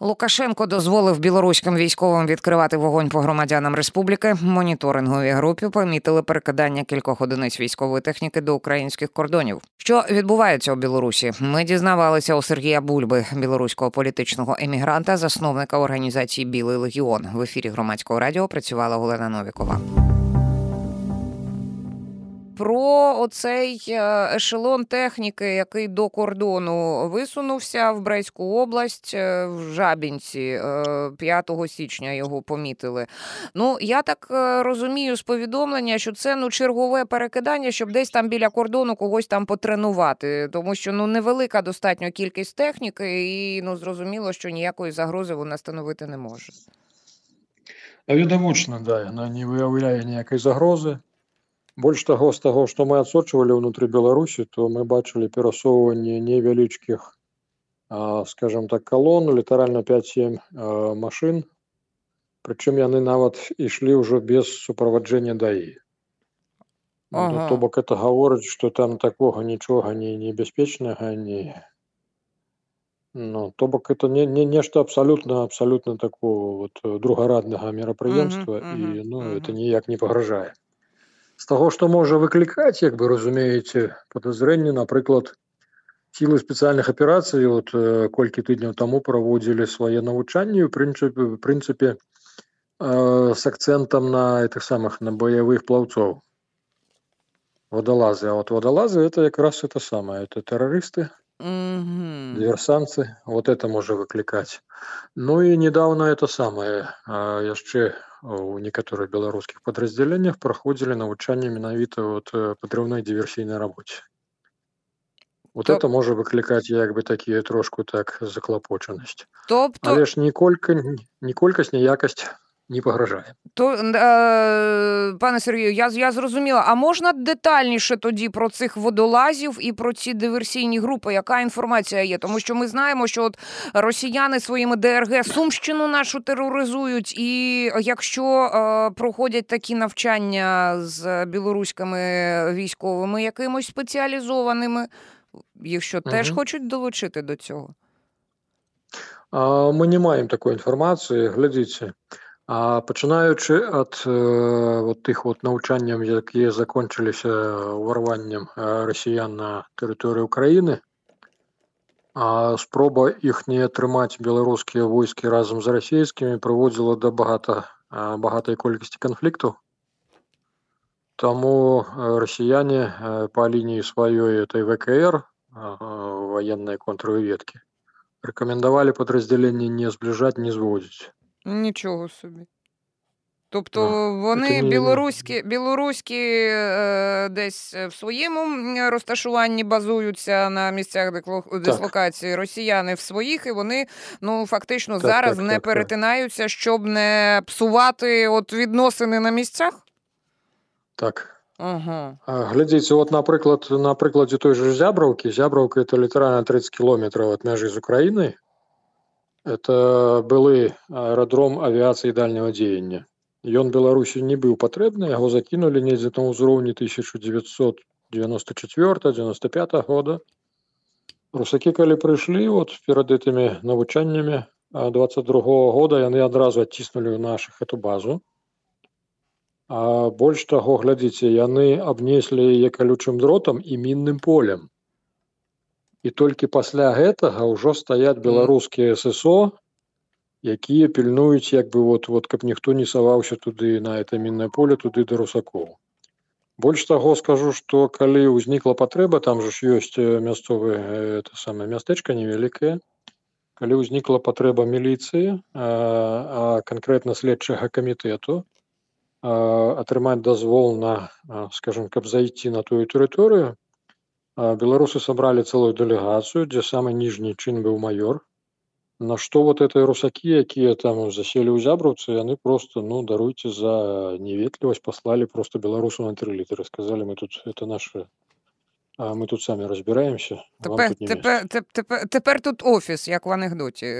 Лукашенко дозволив білоруським військовим відкривати вогонь по громадянам республіки. Моніторинговій групі помітили перекидання кількох одиниць військової техніки до українських кордонів. Що відбувається у Білорусі? Ми дізнавалися у Сергія Бульби, білоруського політичного емігранта, засновника організації Білий Легіон. В ефірі громадського радіо працювала Олена Новікова про оцей е, ешелон техніки, який до кордону висунувся в Брейську область е, в Жабінці 5 е, січня його помітили. Ну я так розумію з повідомлення, що це ну чергове перекидання, щоб десь там біля кордону когось там потренувати, тому що ну невелика достатньо кількість техніки, і ну зрозуміло, що ніякої загрози вона становити не може. Відомочно, да, вона не виявляє ніякої загрози. Больш таго з таго што мы адсочвалі ўнутры беларусі то мы бачылі перасоўванне невялічкіх скажем так калон літаральна 5-7 машын прычым яны нават ішлі ўжо без суправаджэння даі ну, ага. то бок это гаворыць што там такога нічога не небяспечнага не ну то бок это не, не нешта абсалютна абсалютна такого вот другараднага мерапрыемства і ну это ніяк не пагражае з таго што можа выклікаць як бы разумееце подазрэнне напрыклад сілы спецыяльных аперацый от колькі тыдняў таму праводзілі свае навучанні ў прынцыпе прынцыпе э, с акцэнтам на этих самых на баявых плаўцоў водолазы а вот водолазы это якраз это самое это тэрарысты mm-hmm. диверсанцы вот это можа выклікаць ну і недавно это самое яшчэ у некаторых беларускіх падраздзяленнях праходзілі навучанне менавіта вот падрыўной дыверсійнай рабоце вот Топ... это можа выклікаць як бы такія трошку так заклапочанасць тобто але ж ніколькі не колькасць не якасць не погрожає. То, е, Пане Сергію, я я зрозуміла. А можна детальніше тоді про цих водолазів і про ці диверсійні групи? Яка інформація є? Тому що ми знаємо, що от росіяни своїми ДРГ Сумщину нашу тероризують, і якщо е, проходять такі навчання з білоруськими військовими, якимось спеціалізованими, їх що теж угу. хочуть долучити до цього? Ми не маємо такої інформації. Глядіться. А пачынаючы ад э, вот тых вот навучанняў, якія закончыліся ўварваннем расіян на тэрыторыю краіны, а спроба іх не атрымаць беларускія войскі разам з расійскімі прыводзіла да багата багатай колькасці канфліктаў. Таму расіяне па лініі сваёй этой ВКР военной контрведкі рэкамендавалі падраздзяленне не збліжаць не зводзіць Нічого собі. Тобто ну, вони білоруські білоруські е, десь в своєму розташуванні базуються на місцях дислокації, так. росіяни в своїх, і вони ну фактично так, зараз так, не перетинаються, щоб не псувати от відносини на місцях? Так. Ага. Глядзіце, от, наприклад, на прикладі той же Зябраўкі, Зябраўка это літаральна 30 кілометраў ад мяжы з Украінай. Это былы аэрадром авіяцыі дальняга дзеяння. Ён Беларусі не быў патрэбны, яго закінулі недзе на ўзроўні 1994-95 года. Русакі, калі прыйшлі вот перад гэтымі навучаннямі 22 -го года яны адразу адціснулі ў нашых эту базу. А больш таго глядзіце, яны абнеслі яе калючым дротам і мінным полем і толькі пасля гэтага ўжо стаяць беларускія ССО якія пільнуюць як бы вот вот каб ніхто не саваўся туды на это міннае поле туды да русакоў. Больш таго скажу что калі ўзнікла патрэба там же ж ёсць мясцовы это самае мястэчка невялікае. Калі ўзнікла патрэба міліцыі а канкрэтна следчага камітэту атрымаць дазвол на скажем каб зайти на тую тэрыторыю беларусы собрали целую делегацию где самый нижний чин был майор на что вот этой русаки якія там засели у зябраўцы яны просто ну даруйте за неветлівасць послали просто беларусу на три літары сказали мы тут это наше а мы тут самі разбираемся тепер, тут тепер, тепер, тепер тут офіс як в анекдоті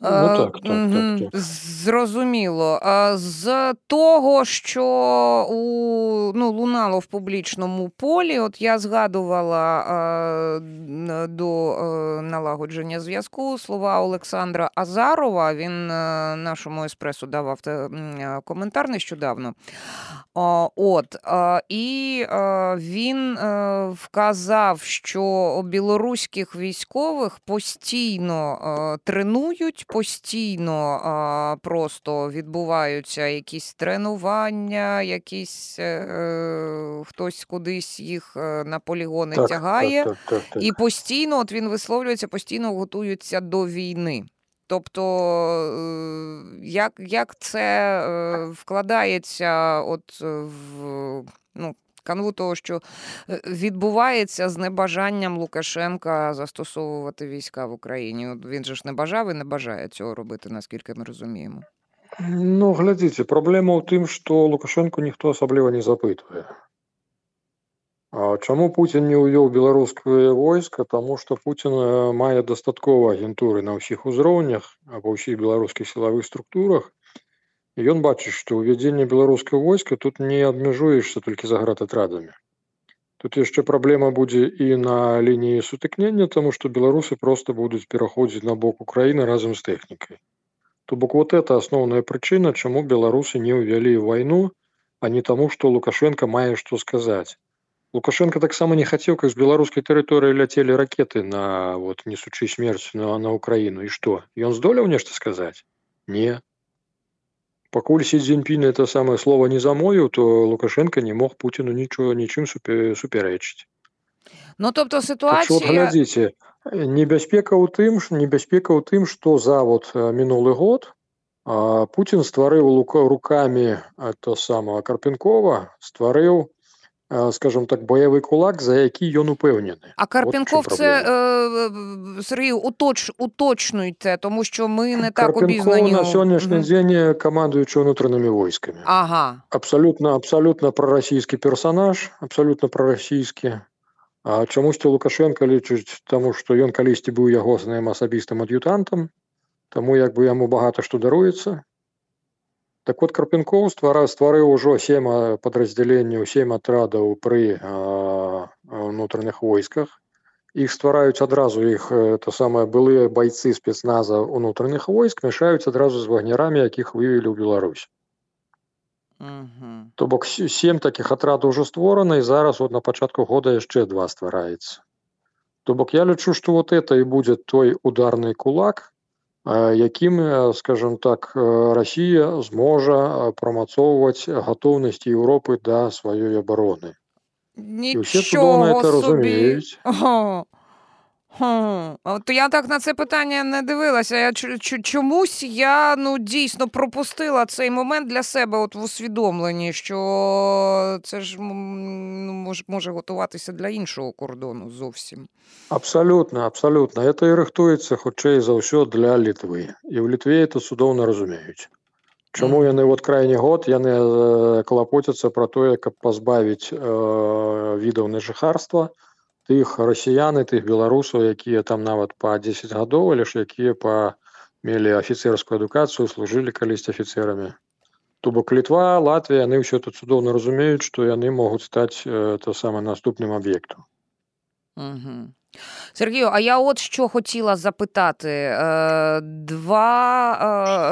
Ну, так, так, так, так. Зрозуміло. З того, що у, ну, лунало в публічному полі, от я згадувала до е, налагодження зв'язку слова Олександра Азарова. Він е, нашому еспресу давав е, коментар нещодавно. От, і е, він е, вказав, що білоруських військових постійно е, тренують, постійно е, просто відбуваються якісь тренування, якісь е, е, хтось кудись їх е, на полігони Так, тягає. так, так, так, так. І постійно, от він висловлюється, постійно готуються до війни. Тобто, е, як, як це вкладається от в канву того, що е, відбувається з небажанням Лукашенка застосовувати війська в Україні? От він же ж не бажав і не бажає цього робити, наскільки ми розуміємо. Ну, глядзіце, праблема ў тым, што Лукашэнку ніхто асабліва не запытвае. А чаму Пуцін не ўвёў беларускае войска? Таму што Пуцін э, мае дастаткова агентуры на ўсіх узроўнях, а па ўсіх беларускіх сілавых структурах. І ён бачыць, што ўвядзенне беларускага войска тут не абмяжуешся толькі заградатрадамі. Тут яшчэ праблема будзе і на лініі сутыкнення, таму што беларусы проста будуць пераходзіць на бок Украіны разам з тэхнікай. То бок вот это асноўная прычына, чаму беларусы не ўвялі вайну, а не таму, што Лукашенко мае што сказаць. Лукашенко таксама не хацеў, каб з беларускай тэрыторыі ляцелі ракеты на вот несучы смерць на, на Украіну і што ён здолеў нешта сказаць не Пакуль си дзеньпін это самае слово не замовіў то Лукашенко не мог Пуціну нічого нічым супярэчыць Ну, тобто так от ситуація. глядзіце небяспека ў тым ж небяспека ў тым што за вот э, мінулы год а, Пуцін стварыў лука рукамі а, то самого Карпенкова стварыў а, скажем так баявы кулак за які ён упэўнены А Карпенков, чим це е, Сергію, уточ, уточнюйте, тому що ми не так Карпенков обізнані. на у- сённяшні Мгм. дзень камандуючы ўнутранымі войскамі Ага. абсалютна абсалютна прарасійскі персанаж абсалютна прарасійскі а чамусьці Лукашенко лічыць таму што ён калісьці быў ягосным асабістым ад'ютантам таму як бы яму багата што даруецца Так вот Карпенков ствара стварыў ужо сем падраздзяленняў сем атрадаў пры унутраных войсках іх ствараюць адразу іх э, то самае былыя байцы спецназа унутраных войск мяшаюць адразу з вагнерамі якіх вывелі ў Беларусь. То бок сем такіх атрадаў ўжо створана і зараз от на пачатку года яшчэ два ствараецца. То бок я лічу, што вот это і будзе той ударны кулак, якімі скажем так Росія зможа прымацоўваць гатоўнасць Еўропы да сваёй абароны. Нічого і ўсе цудоўна это разумеюць. Ага. Хм. От я так на це питання не дивилася. Я чу- чу- чомусь я ну дійсно пропустила цей момент для себе, от в усвідомленні, що це ж м, ну, може, може готуватися для іншого кордону зовсім. Абсалютна, абсалютна. Это і рыхтуецца хутчэй за ўсё для Літвы. І ў Літве это цудоўна разумеюць. Чаму Мгм. яны вот крайні год яны э, клапоцяцца пра тое, каб пазбавіць э, відаў на жыхарства тых расіян і тых беларусаў, якія там нават па 10 гадоў, але ж якія па мелі афіцэрскую адукацыю, служылі калісьці афіцэрамі. То бок Літва, Латвія, яны ўсё тут цудоўна разумеюць, што яны могуць стаць э, то саме наступным аб'ектам. Угу. Сергію, а я от що хотіла запитати. Е, Два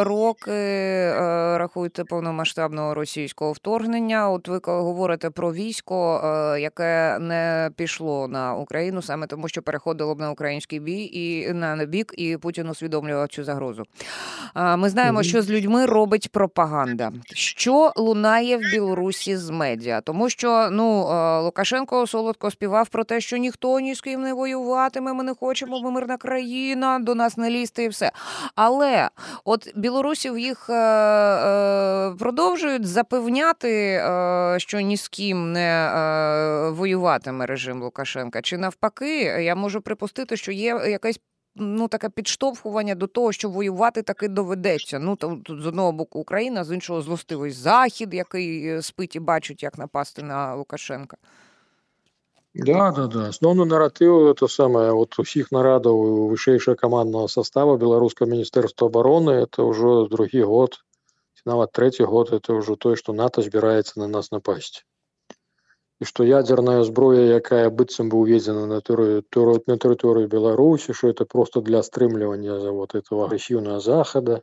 е, роки е, рахуйте повномасштабного російського вторгнення. От ви говорите про військо, яке не пішло на Україну саме тому, що переходило б на український бій і на бік, і Путін усвідомлював цю загрозу. Ми знаємо, що з людьми робить пропаганда. Що лунає в Білорусі з медіа? Тому що ну Лукашенко солодко співав про те, що ніхто ні з ким не воюватиме. Ми не хочемо, ми мирна країна, до нас не лізти і все. Але от білорусів їх е, е, продовжують запевняти, е, що ні з ким не е, воюватиме режим Лукашенка. Чи навпаки, я можу припустити, що є якесь. Ну, таке підштовхування до того, що воювати таки доведеться. Ну то тут з одного боку Україна, з іншого злостивий захід, який е, спить і бачить, як напасти на Лукашенка. Да, да, да. Основны наратыў это самае вот усіх нарадаў вышэйшая камандного состава беларускага міністэрства обороны это ўжо другі год ці нават трэці год это ўжо тое што нато збіраецца на нас напасці і што ядзерная зброя якая быццам бы уведзена на тэрыторыю на тэрыторыю беларусі що это просто для стрымлівання за вот этого агрэсіўнага захада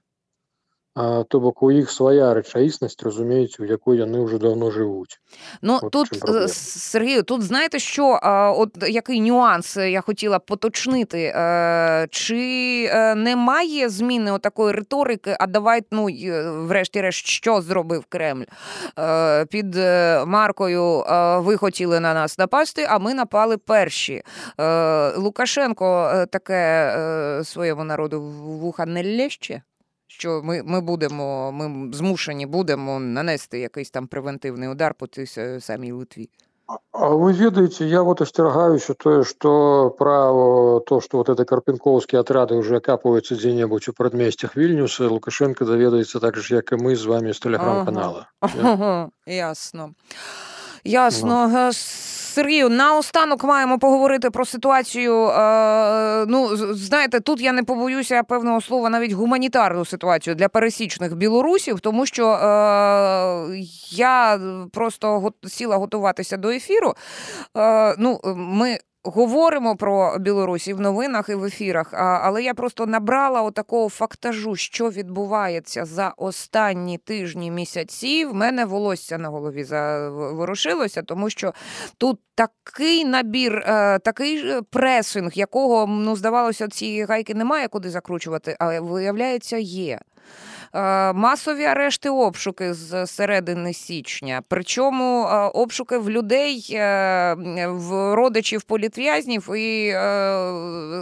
а, то бок у іх свая рэчаіснасць разумеюць у якой яны вже давно живуть. Ну от тут е, Сергію, тут знаєте, що от який нюанс я хотіла поточнити, е, чи е, немає зміни отакої риторики? А давай, ну врешті-решт, що зробив Кремль під маркою? Ви хотіли на нас напасти, а ми напали перші. Лукашенко таке своєму народу вуха не лєще? що ми ми будемо, ми змушені будемо нанести якийсь там превентивний удар по цій самій Литві. А вы ведаете, я вот остерагаюся тое, что про то, что вот это карпенковские отряды уже окапываются где-нибудь у предместьях Вильнюса, Лукашенко доведается так же, как и мы с вами с телеграм-канала. Ага. Ага. Ясно. Ясно. Ну. Сергію, наостанок маємо поговорити про ситуацію. Е, ну, знаєте, тут я не побоюся певного слова, навіть гуманітарну ситуацію для пересічних білорусів, тому що е, я просто сіла готуватися до ефіру. Е, ну, ми Говоримо про Білорусі в новинах і в ефірах, але я просто набрала отакого фактажу, що відбувається за останні тижні місяці. В мене волосся на голові заворушилося, тому що тут такий набір, е, такий пресинг, якого ну здавалося, цієї гайки немає куди закручувати, а виявляється, є. Е, масові арешти обшуки з середини січня. Причому е, обшуки в людей, е, в родичів політв'язнів і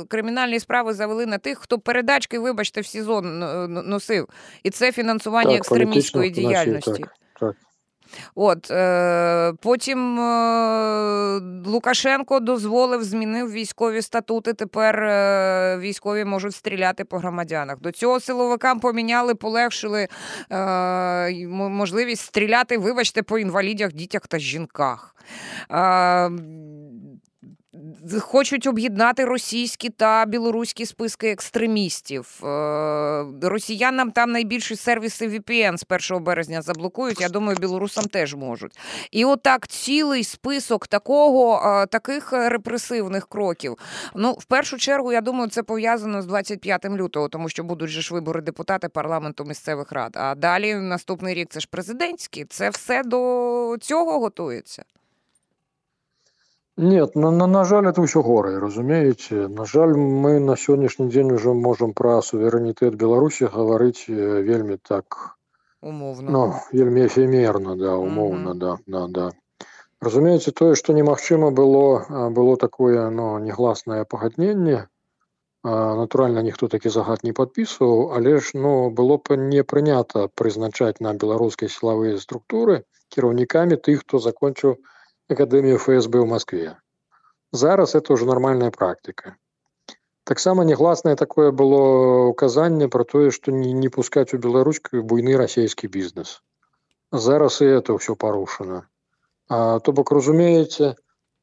кримінальні справи завели на тих, хто передачки, вибачте, в СІЗО носив. І це фінансування так, екстремістської діяльності. Так, так. От е, Потім е, Лукашенко дозволив, змінив військові статути. Тепер е, військові можуть стріляти по громадянах. До цього силовикам поміняли, полегшили е, можливість стріляти, вибачте, по інвалідях, дітях та жінках. Е, Хочуть об'єднати російські та білоруські списки екстремістів. Е, росіянам там найбільші сервіси VPN з 1 березня заблокують. Я думаю, білорусам теж можуть. І отак цілий список такого, е, таких репресивних кроків. Ну, в першу чергу, я думаю, це пов'язано з 25 лютого, тому що будуть же ж вибори депутати парламенту місцевих рад. А далі наступний рік це ж президентський. Це все до цього готується. Нет, на, на, на жаль, это ўсё горай, разумееце. На жаль, мы на сённяшні дзень уже можам пра суверэнітэт Беларусі гаварыць вельмі так умовна. Ну, вельмі эфемерна, да, умоўна, mm -hmm. да, да, да. Разумееце, тое, што немагчыма было, было такое ну, негласнае пагадненне. Натуральна, ніхто такі загад не падпісваў, але ж ну, было б не прынята прызначаць на беларускай сілавыя структуры кіраўнікамі тых, хто закончыў Академію ФСБ в Москве. Зараз это уже нормальная практика. Таксама нягласнае такое было указанне про тое, што не, не пускаць у беларускую буйны расійскі бізнес. Зараз і это ўсё парушана. То бок разумееце,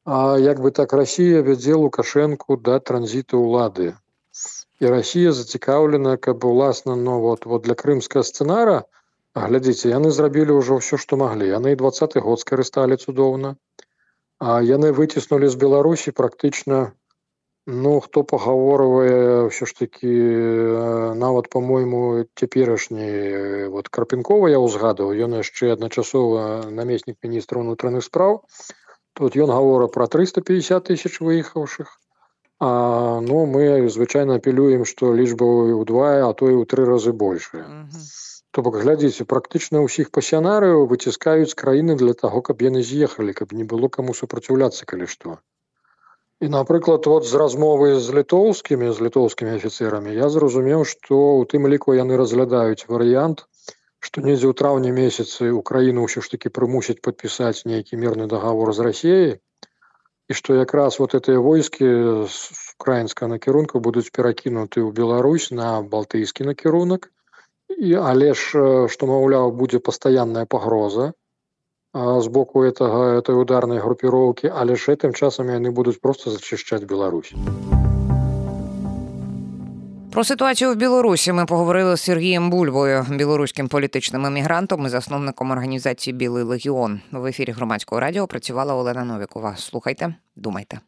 як бы так Расія вядзе лукашэнку да транзіту ўлады. І Расія зацікаўлена, каб уласна ну, вот, вот для крымскага сцэнара, глядзіце, яны зрабілі ўжо ўсё, што маглі. Яны двадцаты год скарысталі цудоўна. А яны выціснулі з Беларусі практычна ну хто пагаворвае ўсё ж такі нават по-мойму цяперашні вот крапінкова я ўзгадаў ён яшчэ адначасова намеснік міністра ўнутраных спраў тут ён гавора про 350 тысяч выехаўшых А ну мы звычайна апелюем што лічба ўдвая а то і ў тры разы большая mm -hmm. То бок глядзіце практычна ўсіх пасянарыяў выціскаюць краіны для таго каб яны з'ехалі каб не было каму супраціўляцца калі што. І напрыклад вот з размовы з літоўскімі з літоўскімі афіцэрамі я зразумеў што ў тым ліку яны разглядаюць варыянт што недзе ў траўні месяцы украіну ўсё ж таки прымусяць падпісаць нейкі мірны дагавор з рассеяй і што якраз вот гэтыя войскі з украінскага накірунку будуць перакінуты ў Беларусь на балтыйскі накірунак і але ж што маўляў будзе пастаянная пагроза з боку этого, этой ударной группировки, але ж тим часом яны будуць просто зачышчаць Беларусь. Про ситуацію в Білорусі ми поговорили з Сергієм Бульбою, білоруським політичним емігрантом і засновником організації Білий Легіон. В ефірі громадського радіо працювала Олена Новікова. Слухайте, думайте.